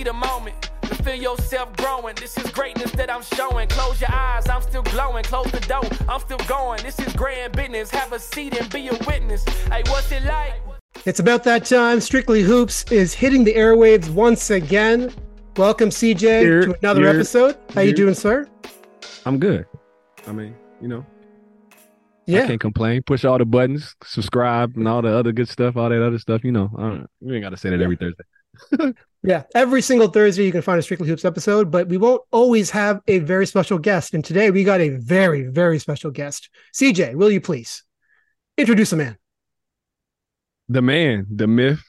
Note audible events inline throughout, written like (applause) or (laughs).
See the moment? To feel yourself growing. This is greatness that I'm showing. Close your eyes, I'm still glowing. Close the door, I'm still going. This is grand business. Have a seat and be a witness. Hey, what's it like? It's about that time. Strictly Hoops is hitting the airwaves once again. Welcome, CJ, Here, to another here, episode. How you doing, sir? I'm good. I mean, you know, I Yeah, can't complain. Push all the buttons, subscribe, and all the other good stuff, all that other stuff. You know, I don't, we ain't got to say that every Thursday. (laughs) yeah. Every single Thursday, you can find a Strictly Hoops episode, but we won't always have a very special guest. And today, we got a very, very special guest. CJ, will you please introduce a man? The man, the myth,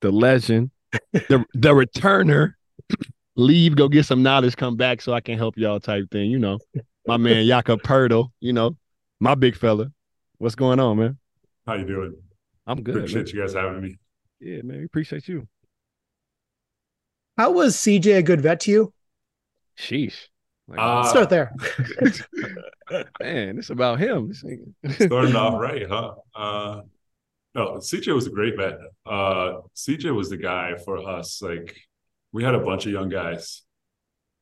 the legend, the (laughs) the returner. (clears throat) Leave, go get some knowledge, come back so I can help y'all type thing. You know, my man (laughs) Jakob Poeltl, you know, my big fella. What's going on, man? How you doing? I'm good. man. Appreciate you guys having me. Yeah, man. We appreciate you. How was CJ a good vet to you? Sheesh. Like, Uh, Start there. (laughs) man, it's about him. This Starting off (laughs) right, huh? Uh, no, CJ was a great vet. Uh, CJ was the guy for us. Like, we had a bunch of young guys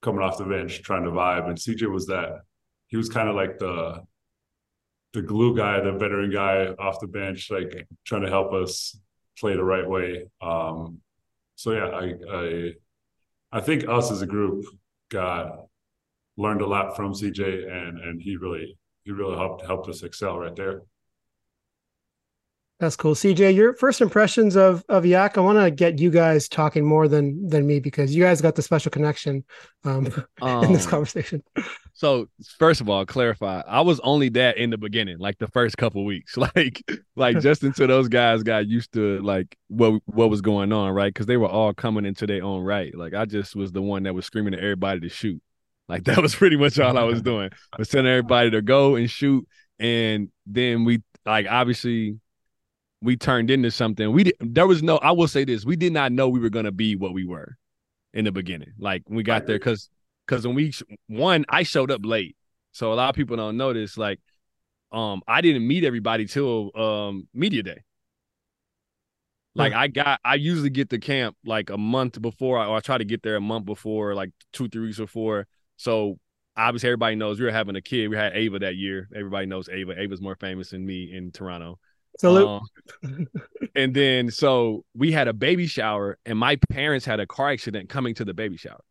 coming off the bench trying to vibe, and CJ was that. He was kind of like the the glue guy, the veteran guy off the bench, like trying to help us play the right way. Um, so yeah, I I I think us as a group got learned a lot from CJ, and and he really he really helped helped us excel right there. That's cool. CJ, your first impressions of of Yak. I want to get you guys talking more than than me because you guys got the special connection um, (laughs) in this Um, conversation. So first of all, clarify. I was only that in the beginning, like the first couple weeks, (laughs) like like (laughs) just until those guys got used to like what what was going on, right? Because they were all coming into their own right. Like I just was the one that was screaming at everybody to shoot. Like that was pretty much all I was doing. Was telling everybody to go and shoot, and then we like obviously we turned into something. We did, there was no. I will say this: we did not know we were gonna be what we were in the beginning. Like when we got there, because because when we one, I showed up late, so a lot of people don't notice. Like, um, I didn't meet everybody till um media day. Like I got, I usually get to camp like a month before, or I try to get there a month before, like two, three weeks before. So obviously, everybody knows we were having a kid. We had Ava that year. Everybody knows Ava. Ava's more famous than me in Toronto. Salute. Um, and then so we had a baby shower, and my parents had a car accident coming to the baby shower.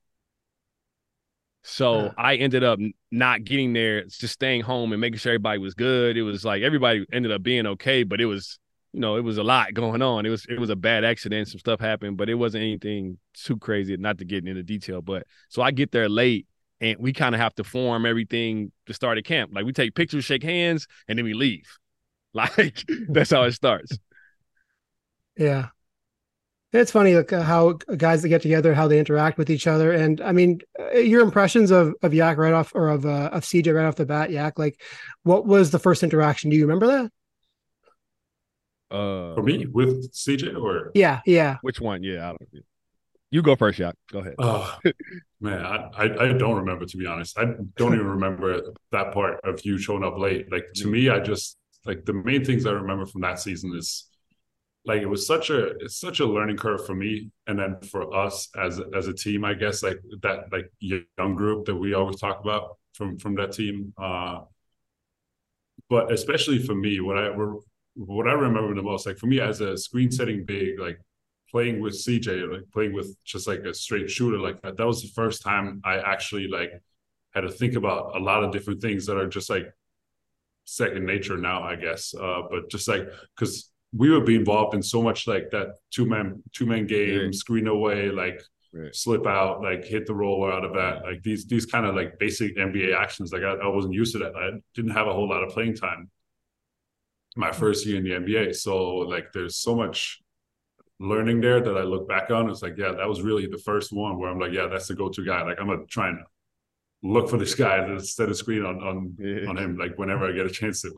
So Huh. I ended up not getting there, just staying home and making sure everybody was good. It was like everybody ended up being okay, but it was, you know, it was a lot going on. It was it was a bad accident, some stuff happened, but it wasn't anything too crazy. Not to get into detail, but so I get there late, and we kind of have to form everything to start a camp. Like we take pictures, shake hands, and then we leave. (laughs) Like that's how it starts. Yeah. It's funny like, uh, how guys that get together, how they interact with each other, and I mean, uh, your impressions of of Yak right off, or of uh, of CJ right off the bat. Yak, like, what was the first interaction? Do you remember that? Uh, For me, with CJ or Yeah, yeah. which one? Yeah, I don't. You go first, Yak. Go ahead. Oh man, I, I I don't remember to be honest. I don't even remember that part of you showing up late. Like to me, I just like the main things I remember from that season is like it was such a it's such a learning curve for me and then for us as as a team, I guess like that like young group that we always talk about from from that team. Uh but especially for me, what I what I remember the most, like for me as a screen setting big, like playing with CJ, like playing with just like a straight shooter like that. That was the first time I actually like had to think about a lot of different things that are just like second nature now, I guess. Uh, but just like because we would be involved in so much like that two man two man game, screen away, like Right. slip out, like hit the roller out of that, like these these kind of like basic NBA actions. Like I, I wasn't used to that. I didn't have a whole lot of playing time my first year in the NBA. So like there's so much learning there that I look back on. It's like, yeah, that was really the first one where I'm like, yeah, that's the go-to guy. Like I'm gonna try and look for this guy instead of screen on on Yeah. on him like whenever I get a chance to.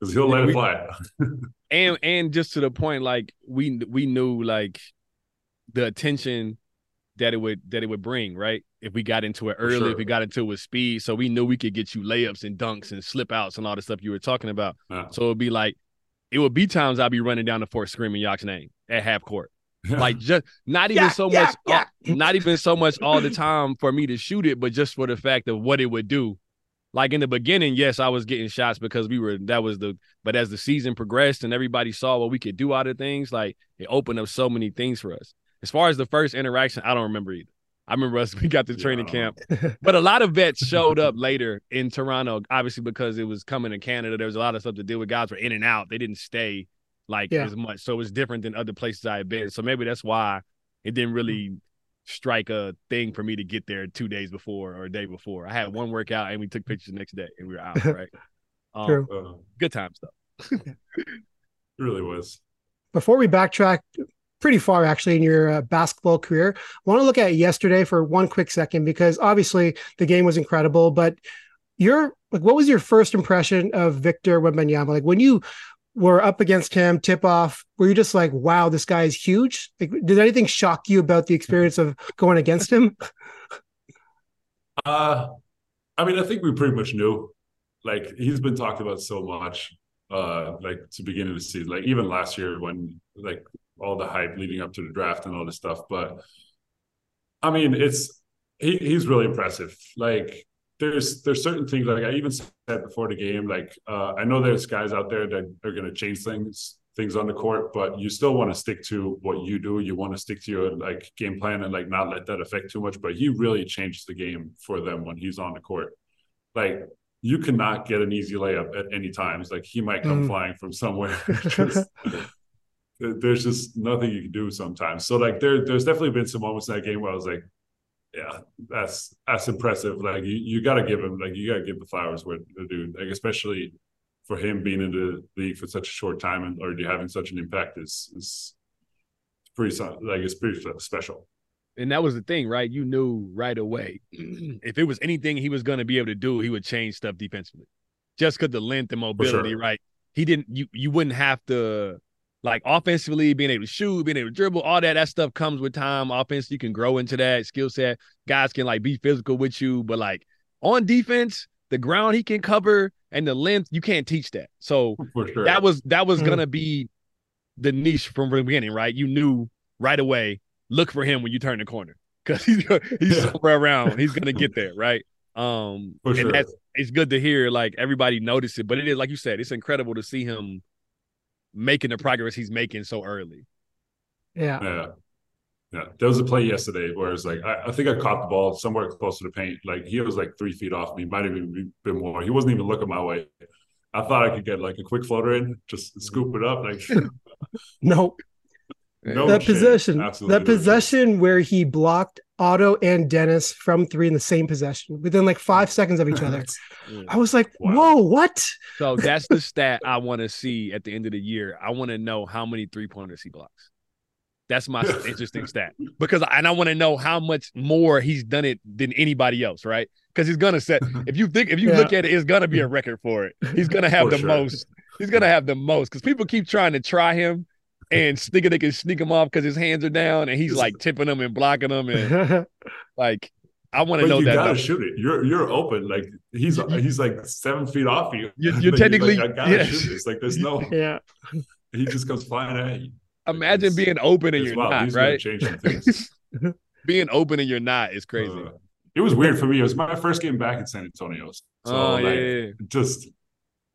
Because he'll let we- it fly. (laughs) and and just to the point, like we we knew like the attention that it would that it would bring, right? If we got into it early, sure. if we got into it with speed, so we knew we could get you layups and dunks and slip outs and all the stuff you were talking about. Yeah. So it'd be like, it would be times I'd be running down the court screaming Yak's name at half court, like just not even so much, all- uh, not even so much all the time for me to shoot it, but just for the fact of what it would do. Like in the beginning, yes, I was getting shots because we were that was the but as the season progressed and everybody saw what we could do out of things, like it opened up so many things for us. As far as the first interaction, I don't remember either. I remember us (laughs) we got to Yeah, training camp, but a lot of vets showed up later in Toronto, obviously because it was coming to Canada. There was a lot of stuff to deal with. Guys were in and out; they didn't stay like Yeah. as much, so it was different than other places I had been. So maybe that's why it didn't really strike a thing for me to get there two days before or a day before. I had one workout and we took pictures the next day and we were out. (laughs) Right? Um, True. Good times though. it (laughs) really was. Before we backtrack pretty far actually in your uh, basketball career, I want to look at yesterday for one quick second because obviously the game was incredible, but your like what was your first impression of Victor Wembanyama? Like when you were up against him, tip off, were you just like, wow, this guy is huge? Like, did anything shock you about the experience of going against him? (laughs) Uh, I mean, I think we pretty much knew. Like he's been talked about so much. Uh, like to begin of the season, like even last year when like all the hype leading up to the draft and all this stuff. But I mean, it's he he's really impressive. Like there's there's certain things like I even said before the game. Like uh, I know there's guys out there that are going to change things things on the court, but you still want to stick to what you do. You want to stick to your like game plan and like not let that affect too much. But he really changes the game for them when he's on the court. Like you cannot get an easy layup at any times. Like he might come Mm. flying from somewhere. (laughs) (laughs) Just- there's just nothing you can do sometimes. So like there there's definitely been some moments in that game where I was like, yeah, that's that's impressive. Like you, you gotta give him like you gotta give the flowers where the dude, like especially for him being in the league for such a short time and already having such an impact is is pretty like it's pretty special. And that was the thing, right? You knew right away (clears throat) if it was anything he was going to be able to do, he would change stuff defensively, just because the length and mobility, right? He didn't. You you wouldn't have to like offensively being able to shoot, being able to dribble, all that. That stuff comes with time. Offense, you can grow into that skill set. Guys can like be physical with you, but like on defense, the ground he can cover and the length, you can't teach that. So For sure. that was that was gonna be the niche from the beginning, right? You knew right away. Look for him when you turn the corner because (laughs) he's he's Yeah. somewhere around. He's gonna get there, right? Um, For and sure. that's it's good to hear like everybody notice it, but it is like you said, it's incredible to see him making the progress he's making so early. yeah. Yeah. Yeah. There was a play yesterday where it's like, I, I think I caught the ball somewhere close to the paint. Like he was like three feet off me, might have even been more. He wasn't even looking my way. I thought I could get like a quick floater in, just scoop it up. Like, (laughs) (laughs) No, no that shit. possession, Absolutely that no shit. possession where he blocked Otto and Dennis from three in the same possession within like five mm. seconds of each other. (laughs) I was like, Wow. whoa, what? So that's the (laughs) stat I want to see at the end of the year. I want to know how many three pointers he blocks. That's my interesting stat because and I want to know how much more he's done it than anybody else, right? Because he's gonna set. (laughs) If you think if you Yeah. look at it, it's gonna be a record for it. He's gonna have For the sure. most. He's gonna have the most because people keep trying to try him and thinking they can sneak him off because his hands are down and he's like tipping them and blocking them and (laughs) like I want to know you that. gotta number. shoot it. You're you're open. Like he's he's like seven feet off you. You- (laughs) you're technically- like, I gotta yes. shoot this. Like there's no. (laughs) yeah. He just comes flying at you. Imagine It's- being open and you're wild. not, He's right? change some things. being open and you're not is crazy. Uh, it was weird for me. It was my first game back in San Antonio. So oh like, yeah. just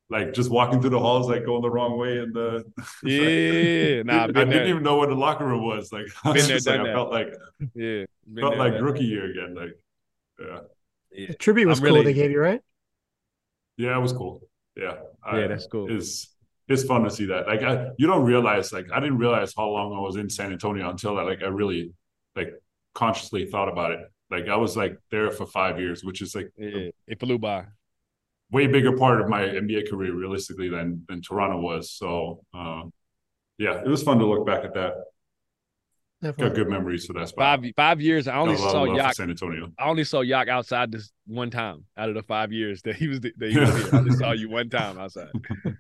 like just walking through the halls, like going the wrong way, and uh, (laughs) the Yeah, nah, (laughs) I didn't there. even know where the locker room was. Like, (laughs) I was there, just like, I felt like Yeah, been felt there, like man. rookie year again. Like, yeah, Yeah. The tribute was I'm cool really- they gave you, right? yeah, it was cool. Yeah, I- Yeah, that's cool. It's it's fun to see that. Like, I you don't realize like I didn't realize how long I was in San Antonio until I like I really like consciously thought about it. Like I was like there for five years, which is like Yeah, it flew by. Way bigger part of my NBA career realistically than than Toronto was. So uh, yeah, it was fun to look back at that. Definitely. Got good memories for that spot. Five five years. I only saw Yak. San Antonio. I only saw Yak outside this one time out of the five years that he was that he was here. I only saw you one time outside. (laughs)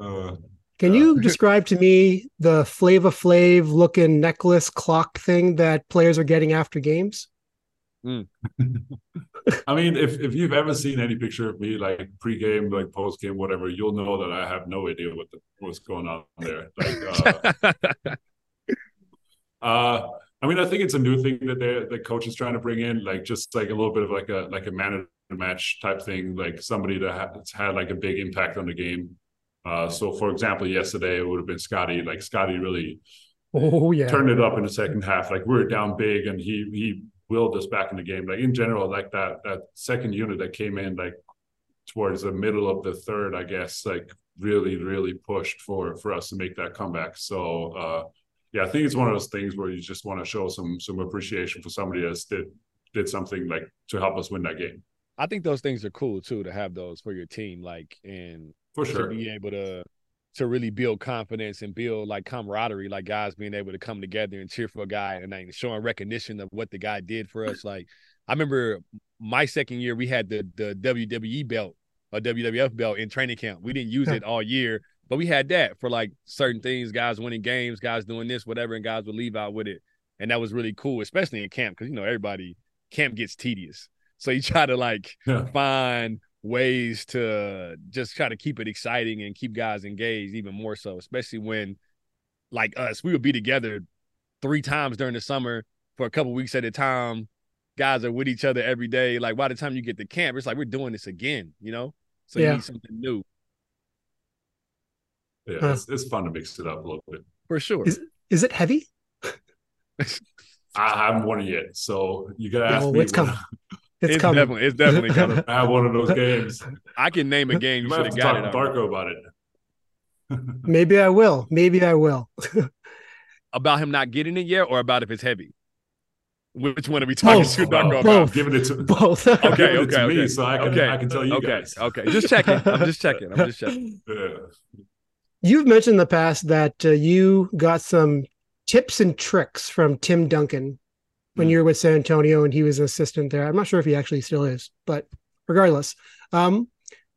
Uh, Can you describe to me the Flavor Flav looking necklace clock thing that players are getting after games? Mm. (laughs) (laughs) I mean, if if you've ever seen any picture of me like pre-game, like post-game, whatever, you'll know that I have no idea what the, what's going on there. Like, uh, (laughs) uh, I mean, I think it's a new thing that the the coach is trying to bring in, like just like a little bit of like a like a man match type thing, like somebody that has had like a big impact on the game. Uh, so, for example, yesterday it would have been Scotty. Like Scotty really, oh yeah, turned it up in the second half. Like we were down big, and he he willed us back in the game. Like in general, like that that second unit that came in like towards the middle of the third, I guess, like really really pushed for for us to make that comeback. So. uh yeah, I think it's one of those things where you just want to show some some appreciation for somebody that did did something like to help us win that game. I think those things are cool too to have those for your team, like and for sure to be able to to really build confidence and build like camaraderie, like guys being able to come together and cheer for a guy and like showing recognition of what the guy did for us. Like I remember my second year, we had the the WWE belt, a WWF belt in training camp. We didn't use it all year, but we had that for like certain things, guys winning games, guys doing this, whatever, and guys would leave out with it. And that was really cool, especially in camp, because you know, everybody camp gets tedious. So you try to like yeah. find ways to just try to keep it exciting and keep guys engaged even more so, especially when like us, we would be together three times during the summer for a couple weeks at a time. Guys are with each other every day. Like by the time you get to camp, it's like we're doing this again, you know? So yeah. you need something new. Yeah, huh. it's, it's, fun to mix it up a little bit. For sure. Is, is it heavy? (laughs) I haven't won it yet, so you gotta ask well, me. It's coming. It's, it's definitely it's definitely (laughs) coming. I have one of those (laughs) games. I can name a game. You, you should have got it. Darko about it. (laughs) Maybe I will. Maybe I will. about him not getting it yet, or about if it's heavy. Which one are we talking both, to Darko about? Both. Giving it to both. okay, okay, okay. Me, so I can okay. I can tell you okay. guys. Okay, just checking. I'm just checking. I'm just checking. Yeah. You've mentioned in the past that uh, you got some tips and tricks from Tim Duncan when you were with San Antonio and he was an assistant there. I'm not sure if he actually still is, but regardless, um,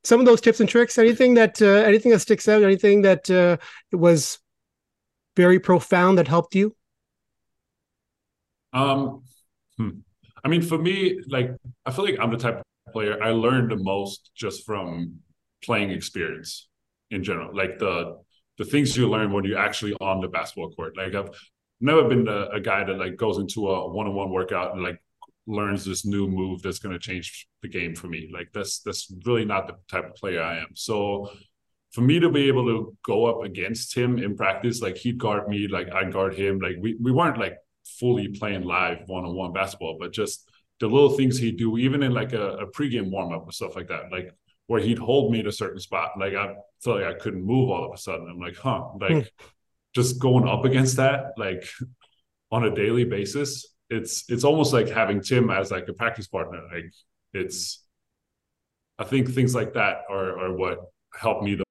some of those tips and tricks, anything that uh, anything that sticks out, anything that uh, was very profound that helped you. Um, hmm. I mean, for me, like I feel like I'm the type of player I learned the most just from playing experience in general, like the the things you learn when you're actually on the basketball court. Like I've never been a, a guy that like goes into a one-on-one workout and like learns this new move that's going to change the game for me. Like that's that's really not the type of player I am. So for me to be able to go up against him in practice, like he'd guard me, like I'd guard him. Like we we weren't like fully playing live one-on-one basketball, but just the little things he'd do, even in like a, a pregame warm-up and stuff like that. Like where he'd hold me at a certain spot. Like I felt like I couldn't move all of a sudden. I'm like, huh, like hmm. Just going up against that, like on a daily basis, it's it's almost like having Tim as like a practice partner. Like it's I think things like that are are what helped me the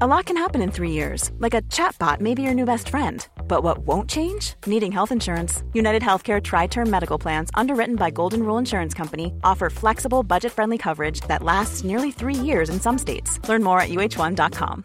a lot can happen in three years, like a chatbot may be your new best friend. But what won't change? Needing health insurance. United Healthcare Tri Term Medical Plans, underwritten by Golden Rule Insurance Company, offer flexible, budget friendly coverage that lasts nearly three years in some states. Learn more at uh1.com.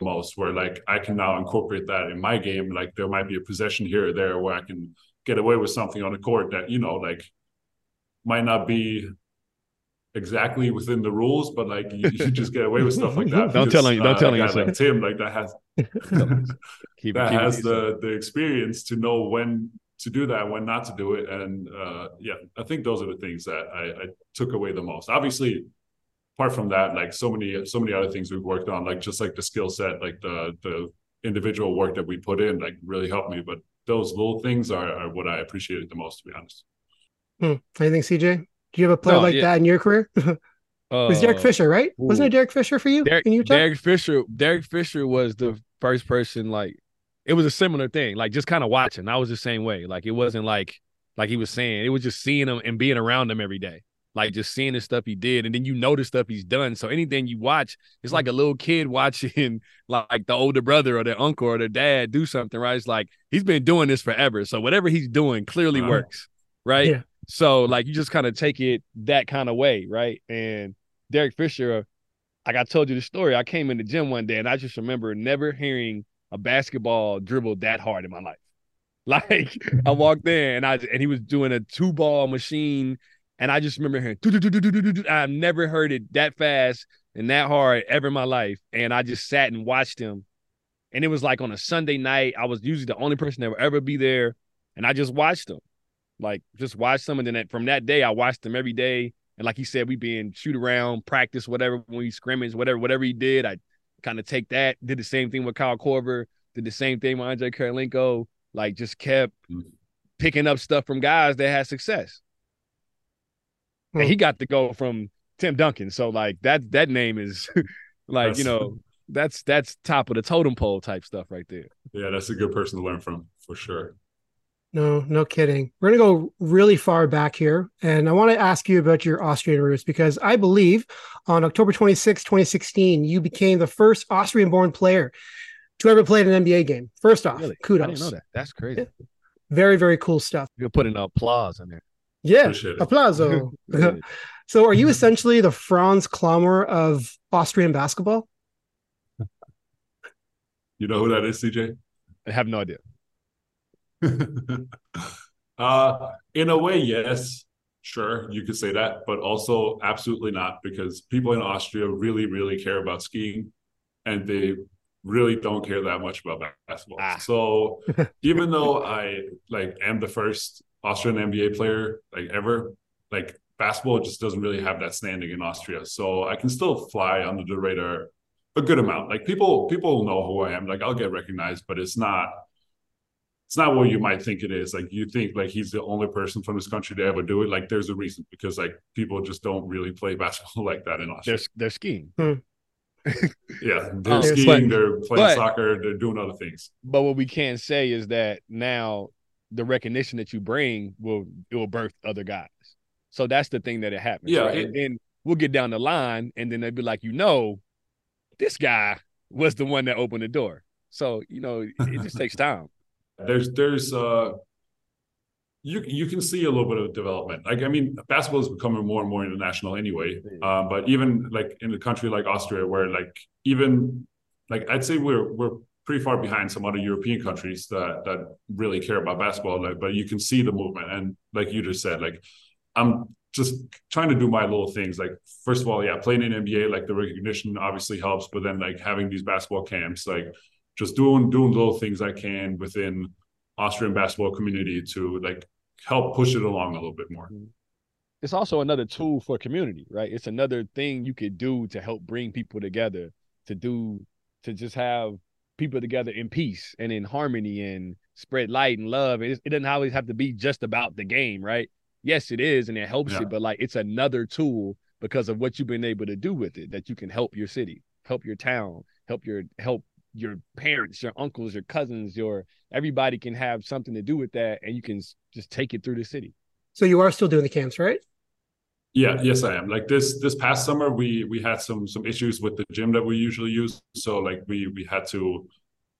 Most where like I can now incorporate that in my game like there might be a possession here or there where I can get away with something on the court that you know like might not be exactly within the rules, but like you, you just get away with stuff like that. (laughs) don't tell him. Don't uh, tell him. Like Tim, like that has (laughs) keep, that keep has the the experience to know when to do that, when not to do it, and uh, yeah, I think those are the things that I, I took away the most. Obviously, apart from that, like so many so many other things we've worked on, like just like the skill set, like the the individual work that we put in, like really helped me. But those little things are, are what I appreciated the most, to be honest. Hmm. Anything, CJ? Do you have a player No, like yeah. that in your career? (laughs) it was Derek Uh, Fisher, right? Wasn't it Derek Fisher for you Derek, in Utah? Derek Fisher. Derek Fisher was the first person. Like it was a similar thing. Like just kind of watching. I was the same way. Like it wasn't like like he was saying. It was just seeing him and being around him every day. Like just seeing the stuff he did, and then you know the stuff he's done. So anything you watch, it's mm. like a little kid (laughs) watching like the older brother or the uncle or the dad do something. Right? It's like he's been doing this forever. So whatever he's doing clearly Wow. works. Right? Yeah. So like you just kind of take it that kind of way, right? And Derek Fisher, like I told you the story, I came in the gym one day and I just remember never hearing a basketball dribble that hard in my life. (laughs) Like I walked in and I and he was doing a two ball machine, and I just remember hearing. I've never heard it that fast and that hard ever in my life, and I just sat and watched him. And it was like on a Sunday night. I was usually the only person that would ever be there, and I just watched him, like just watched him. And then from that day, I watched him every day. And like he said, we be in shoot around, practice, whatever, when we scrimmage, whatever, whatever he did, I kind of take that. Did the same thing with Kyle Korver. Did the same thing with Andrei Kirilenko. Like just kept picking up stuff from guys that had success. And he oh. got to go from Tim Duncan. So like that that name is (laughs) like, you know, that's that's top of the totem pole type stuff right there. Yeah, that's a good person to learn from for sure. No, no kidding. We're going to go really far back here. And I want to ask you about your Austrian roots because I believe on October 26, 2016, you became the first Austrian born player to ever play an NBA game. First off, Really? kudos. I didn't know that. That's crazy. Very, very cool stuff. You're putting applause in there. Yeah. Appreciate it. Applauso. So are you essentially the Franz Klammer of Austrian basketball? (laughs) You know who that is, CJ? I have no idea. (laughs) uh, in a way, yes, sure, you could say that, but also absolutely not, because people in Austria really, really care about skiing, and they really don't care that much about basketball. Ah. So (laughs) even though I like am the first Austrian NBA player like ever, like basketball just doesn't really have that standing in Austria. So I can still fly under the radar a good amount. Like people people know who I am. Like I'll get recognized, but it's not it's not what you might think it is. Like you think like he's the only person from this country to ever do it. Like there's a reason because like people just don't really play (laughs) basketball like that in Austria. They're they're skiing. (laughs) yeah, they're Um, skiing, but- they're playing but- soccer, they're doing other things. But what we can say is that now the recognition that you bring will it will birth other guys. So that's the thing that it happens. Yeah, right? it- and then we'll get down the line, and then they'll be like, you know, this guy was the one that opened the door. So you know, it just takes (laughs) time. There's there's uh you you can see a little bit of development. Like I mean, basketball is becoming more and more international anyway. Uh, but even like in a country like Austria, where like even like I'd say we're we're pretty far behind some other European countries that that really care about basketball. Like, but you can see the movement, and like you just said, like I'm just trying to do my little things. Like first of all, yeah, playing in NBA, like the recognition obviously helps, but then like having these basketball camps, like just doing doing little things I can within Austrian basketball community to like help push it along a little bit more. Mm-hmm. it's also another tool for community, right? It's another thing you could do to help bring people together, to do to just have people together in peace and in harmony and spread light and love. It, it doesn't always have to be just about the game, right? Yes, it is, and it helps Yeah. you, but like it's another tool because of what you've been able to do with it that you can help your city, help your town, help your help your parents, your uncles, your cousins, your everybody can have something to do with that, and you can just take it through the city. So you are still doing the camps, right? Yeah, yes, I am. Like this this past summer, we we had some some issues with the gym that we usually use. So like we we had to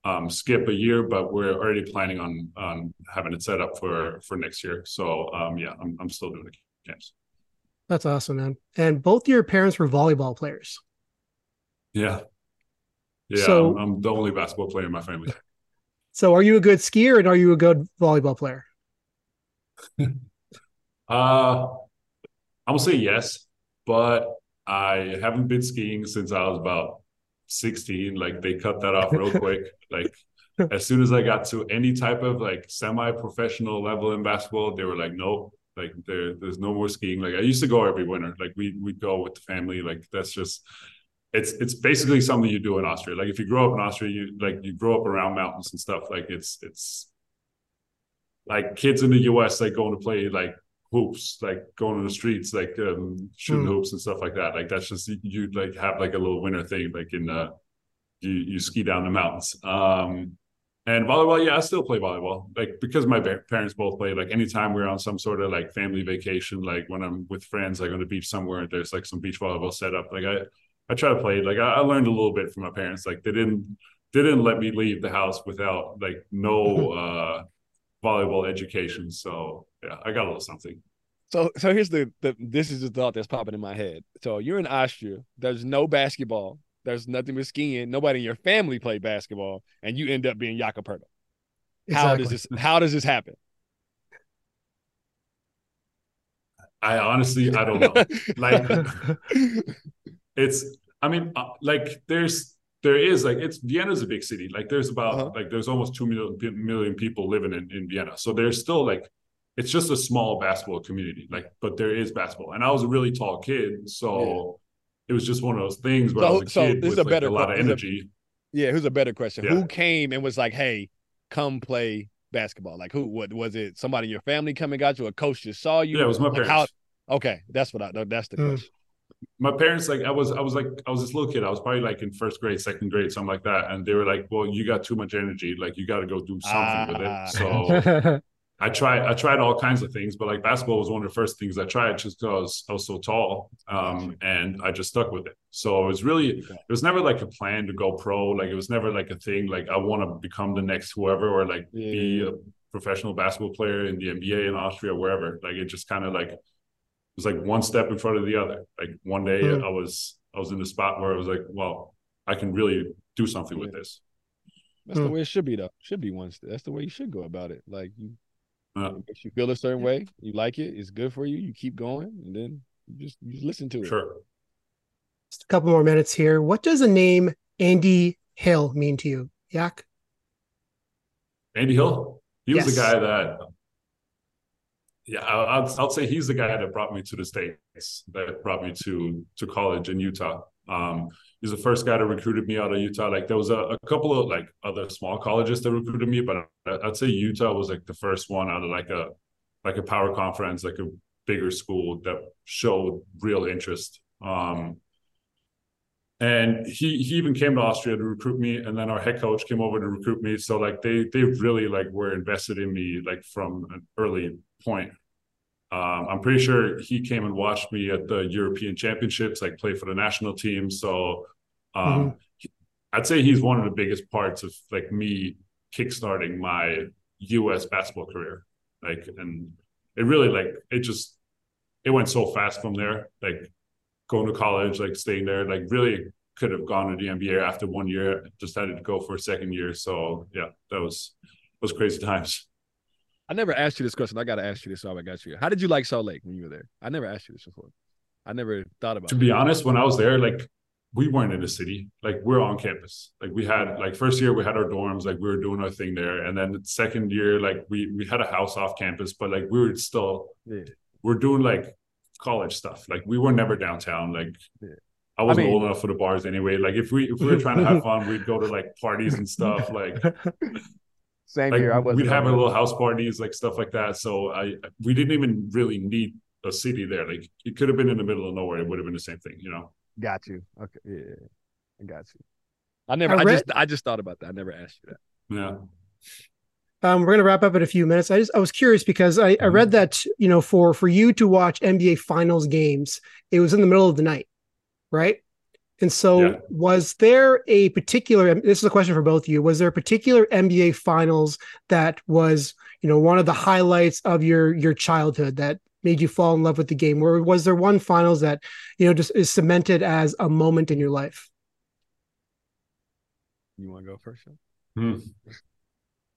um, skip a year, but we're already planning on on having it set up for for next year. So um, yeah, I'm I'm still doing the camps. That's awesome, man. And both your parents were volleyball players. Yeah, yeah. So- I'm, I'm the only basketball player in my family. (laughs) So are you a good skier and are you a good volleyball player? (laughs) Uh, I'm gonna say yes, but I haven't been skiing since I was about 16. Like they cut that off real quick. (laughs) Like as soon as I got to any type of like semi-professional level in basketball, they were like, nope, like there, there's no more skiing. Like I used to go every winter. Like we we'd go with the family. Like that's just it's it's basically something you do in Austria. Like if you grow up in Austria, you like you grow up around mountains and stuff. Like it's it's like kids in the US like going to play like hoops, like going to the streets, like um, shooting mm. hoops and stuff like that. Like that's just you'd like have like a little winter thing, like in uh you you ski down the mountains. Um and volleyball, yeah, I still play volleyball. Like because my parents both play. Like anytime we're on some sort of like family vacation, like when I'm with friends, like on the beach somewhere, there's like some beach volleyball set up. Like I, I try to play. Like I, I learned a little bit from my parents. Like they didn't didn't let me leave the house without like no (laughs) uh volleyball education. So yeah, I got a little something. So so here's the, the this is the thought that's popping in my head. So you're in Austria. There's no basketball. There's nothing but skiing. Nobody in your family played basketball, and you end up being Jakob Poeltl. How exactly. does this? How does this happen? I honestly, I don't know. (laughs) like, it's. I mean, uh, like, there's, there is like, it's Vienna's a big city. Like, there's about uh-huh. like, there's almost two million million people living in in Vienna. So there's still like, it's just a small basketball community. Like, but there is basketball, and I was a really tall kid, so it was just one of those things where so, I was a so kid with a, better, like, a lot of energy. A, yeah, who's a better question? Yeah. Who came and was like, "Hey, come play basketball"? Like, who? What was it? Somebody in your family coming got you? A coach just saw you? Yeah, it was my like, parents. How, okay, that's what I. That's the mm. question. My parents, like, I was, I was like, I was this little kid. I was probably like in first grade, second grade, something like that. And they were like, "Well, you got too much energy. Like, you got to go do something with it." Ah. So (laughs) (laughs) I tried I tried all kinds of things, but like basketball was one of the first things I tried just because I was so tall. Um, and I just stuck with it. So it was really it was never like a plan to go pro. Like it was never like a thing like I want to become the next whoever or like yeah. be a professional basketball player in the NBA in Austria, wherever. Like it just kind of like it was like one step in front of the other. Like one day mm-hmm. I was I was in the spot where I was like, well, I can really do something yeah. with this. That's mm-hmm. the way it should be though. Should be one step. That's the way you should go about it. Like you uh, it makes you feel a certain way. You like it. It's good for you. You keep going, and then you just you just listen to it. Sure. Just a couple more minutes here. What does the name Andy Hill mean to you, Yak? Andy Hill. He was yes. the guy that. Yeah, I'll, I'll say he's the guy that brought me to the states. That brought me to to college in Utah. Um, he's the first guy that recruited me out of Utah. Like there was a, a couple of like other small colleges that recruited me, but I'd say Utah was like the first one out of like a like a power conference, like a bigger school that showed real interest. Um, and he he even came to Austria to recruit me, and then our head coach came over to recruit me. So like they they really like were invested in me like from an early point. Um, I'm pretty sure he came and watched me at the European Championships, like play for the national team. So um, mm-hmm. I'd say he's one of the biggest parts of like me kickstarting my U.S. basketball career. Like, and it really like it just it went so fast from there. Like going to college, like staying there, like really could have gone to the NBA after one year. Decided to go for a second year. So yeah, that was was crazy times. I never asked you this question. I got to ask you this while I got you. How did you like Salt Lake when you were there? I never asked you this before. I never thought about. It. To be honest, when I was there, like we weren't in the city. Like we are on campus. Like we had like first year we had our dorms. Like we were doing our thing there, and then second year like we we had a house off campus, but like we were still yeah. we're doing like college stuff. Like we were never downtown. Like. Yeah. I wasn't I mean, old enough for the bars anyway. Like if we if we were trying to have fun, we'd go to like parties and stuff. Like (laughs) Same like, here. I was. We'd have our little house parties, like stuff like that. So I we didn't even really need a city there. Like it could have been in the middle of nowhere. It would have been the same thing, you know. Got you. Okay. Yeah, I got you. I never. I, read, I just. I just thought about that. I never asked you that. Yeah. Um, we're going to wrap up in a few minutes. I just I was curious because I, I read mm-hmm. that you know for for you to watch NBA Finals games, it was in the middle of the night, right? And so, yeah. was there a particular? This is a question for both of you. Was there a particular NBA Finals that was, you know, one of the highlights of your your childhood that made you fall in love with the game? Or was there one Finals that, you know, just is cemented as a moment in your life? You want to go first? Hmm.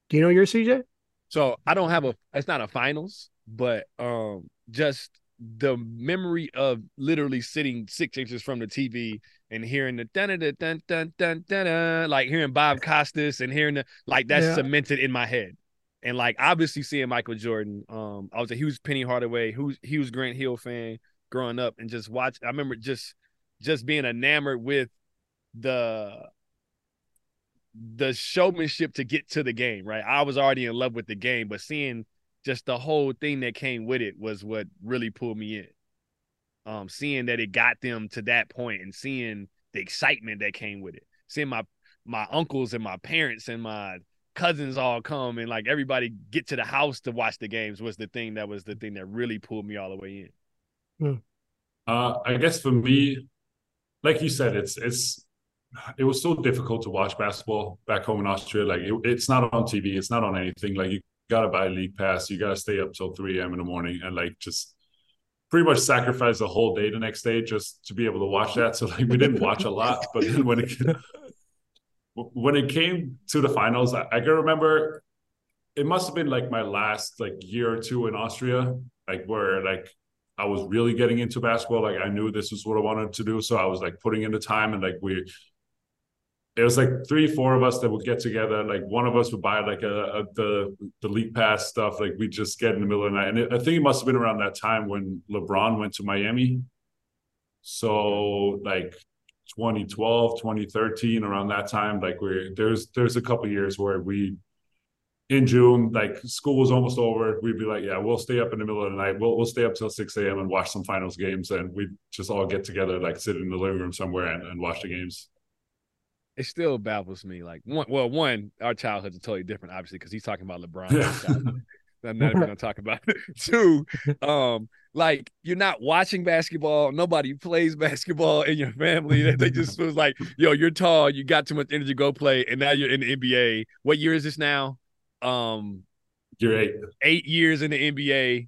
Do you know your CJ? So I don't have a. It's not a Finals, but um, just the memory of literally sitting six inches from the TV and hearing the dun dun dun dun dun dun like hearing Bob Costas and hearing the like that's yeah. cemented in my head. And like obviously seeing Michael Jordan, um, I was a huge Penny Hardaway, who's huge Grant Hill fan growing up, and just watch. I remember just just being enamored with the the showmanship to get to the game. Right, I was already in love with the game, but seeing just the whole thing that came with it was what really pulled me in. Um, seeing that it got them to that point and seeing the excitement that came with it, seeing my my uncles and my parents and my cousins all come and like everybody get to the house to watch the games was the thing that was the thing that really pulled me all the way in. Hmm. Uh, I guess for me, like you said, it's it's it was so difficult to watch basketball back home in Austria. Like it, it's not on TV, it's not on anything. Like you got to buy a league pass. You got to stay up till 3 a.m. in the morning and like just pretty much sacrifice the whole day the next day just to be able to watch that. So like we didn't watch a lot, but then when it when it came to the finals, I, I can remember it must have been like my last like year or two in Austria, like where like I was really getting into basketball. Like I knew this was what I wanted to do, so I was like putting in the time and like we it was like three, four of us that would get together. Like one of us would buy like a, a the the league pass stuff. Like we just get in the middle of the night. And it, I think it must have been around that time when LeBron went to Miami. So like 2012, 2013, around that time, like we there's there's a couple years where we in June, like school was almost over. We'd be like, yeah, we'll stay up in the middle of the night. We'll we'll stay up till 6 a.m. and watch some finals games. And we'd just all get together, like sit in the living room somewhere and, and watch the games it still baffles me. Like one, well, one, our childhoods are totally different, obviously, because he's talking about LeBron. (laughs) I'm not even gonna talk about it. (laughs) Two, um, like you're not watching basketball. Nobody plays basketball in your family. They just was like, yo, you're tall, you got too much energy, go play, and now you're in the NBA. What year is this now? Um, you're eight. Eight years in the NBA,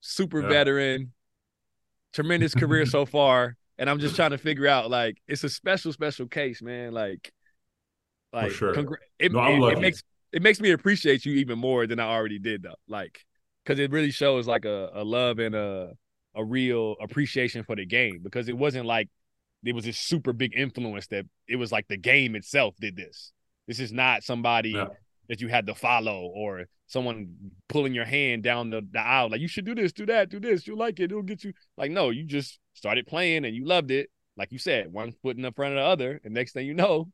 super yeah. veteran, tremendous career (laughs) so far and I'm just trying to figure out like it's a special special case, man. Like, like sure. congr- it, no, it, it, makes it makes me appreciate you even more than I already did though. Like, because it really shows like a, a love and a a real appreciation for the game because it wasn't like it was this super big influence that it was like the game itself did this. This is not somebody yeah. that you had to follow or someone pulling your hand down the, the aisle like you should do this, do that, do this, you'll like it, it'll get you like no, you just started playing and you loved it, like you said, one foot in the front of the other, and next thing you know,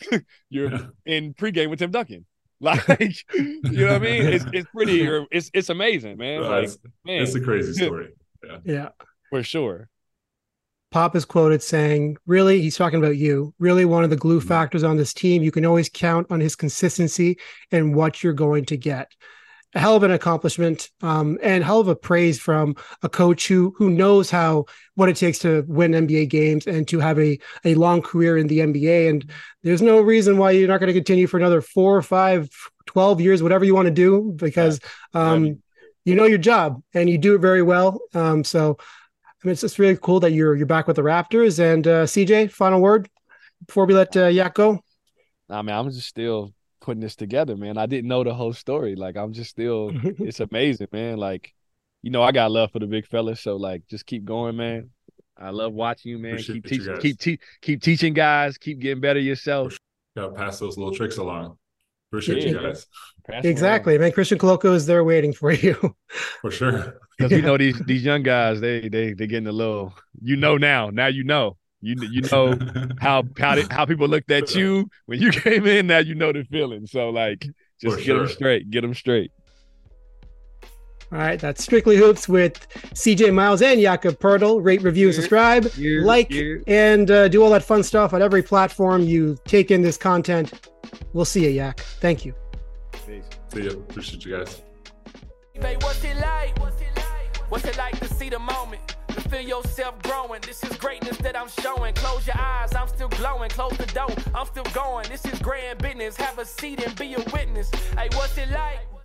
(laughs) you're yeah. in pregame with Tim Duncan. (laughs) Like, (laughs) you know what I mean? It's it's pretty, it's it's amazing, man. like, it's, man, it's a crazy story. Yeah, yeah, for sure. Pop is quoted saying, Really, he's talking about you, really one of the glue mm-hmm. factors on this team. You can always count on his consistency and what you're going to get a hell of an accomplishment um, and hell of a praise from a coach who who knows how what it takes to win NBA games and to have a a long career in the NBA. And there's no reason why you're not going to continue for another four or five, 12 years, whatever you want to do, because um, you know your job and you do it very well. Um, so I mean, it's just really cool that you're you're back with the Raptors. And uh, CJ, final word before we let uh, Yak go. I mean, I'm just still putting this together, man. I didn't know the whole story. Like I'm just still (laughs) it's amazing, man. Like, you know, I got love for the big fellas. So like just keep going, man. I love watching you, man. Appreciate keep teaching keep te- keep teaching guys, keep getting better yourself. Gotta pass those little tricks along. Appreciate yeah. you guys. Pass exactly, man. Christian Koloko is there waiting for you. (laughs) For sure. Because you know these (laughs) these young guys, they they they getting a little you know now. Now you know. You you know (laughs) how how they, how people looked at you when you (laughs) came in. Now you know the feeling. So like, just For get sure. them straight. Get them straight. All right, that's Strictly Hoops with CJ Miles and Jakob Poeltl. Rate, review, subscribe, like, and uh, do all that fun stuff on every platform you take in this content. We'll see you, Yak. Thank you. Peace. See you. Appreciate you guys. What's it like? What's it like to see the moment? To feel yourself growing. This is greatness that I'm showing. Close your eyes, I'm still glowing. Close the door, I'm still going. This is grand business. Have a seat and be a witness. Hey, what's it like?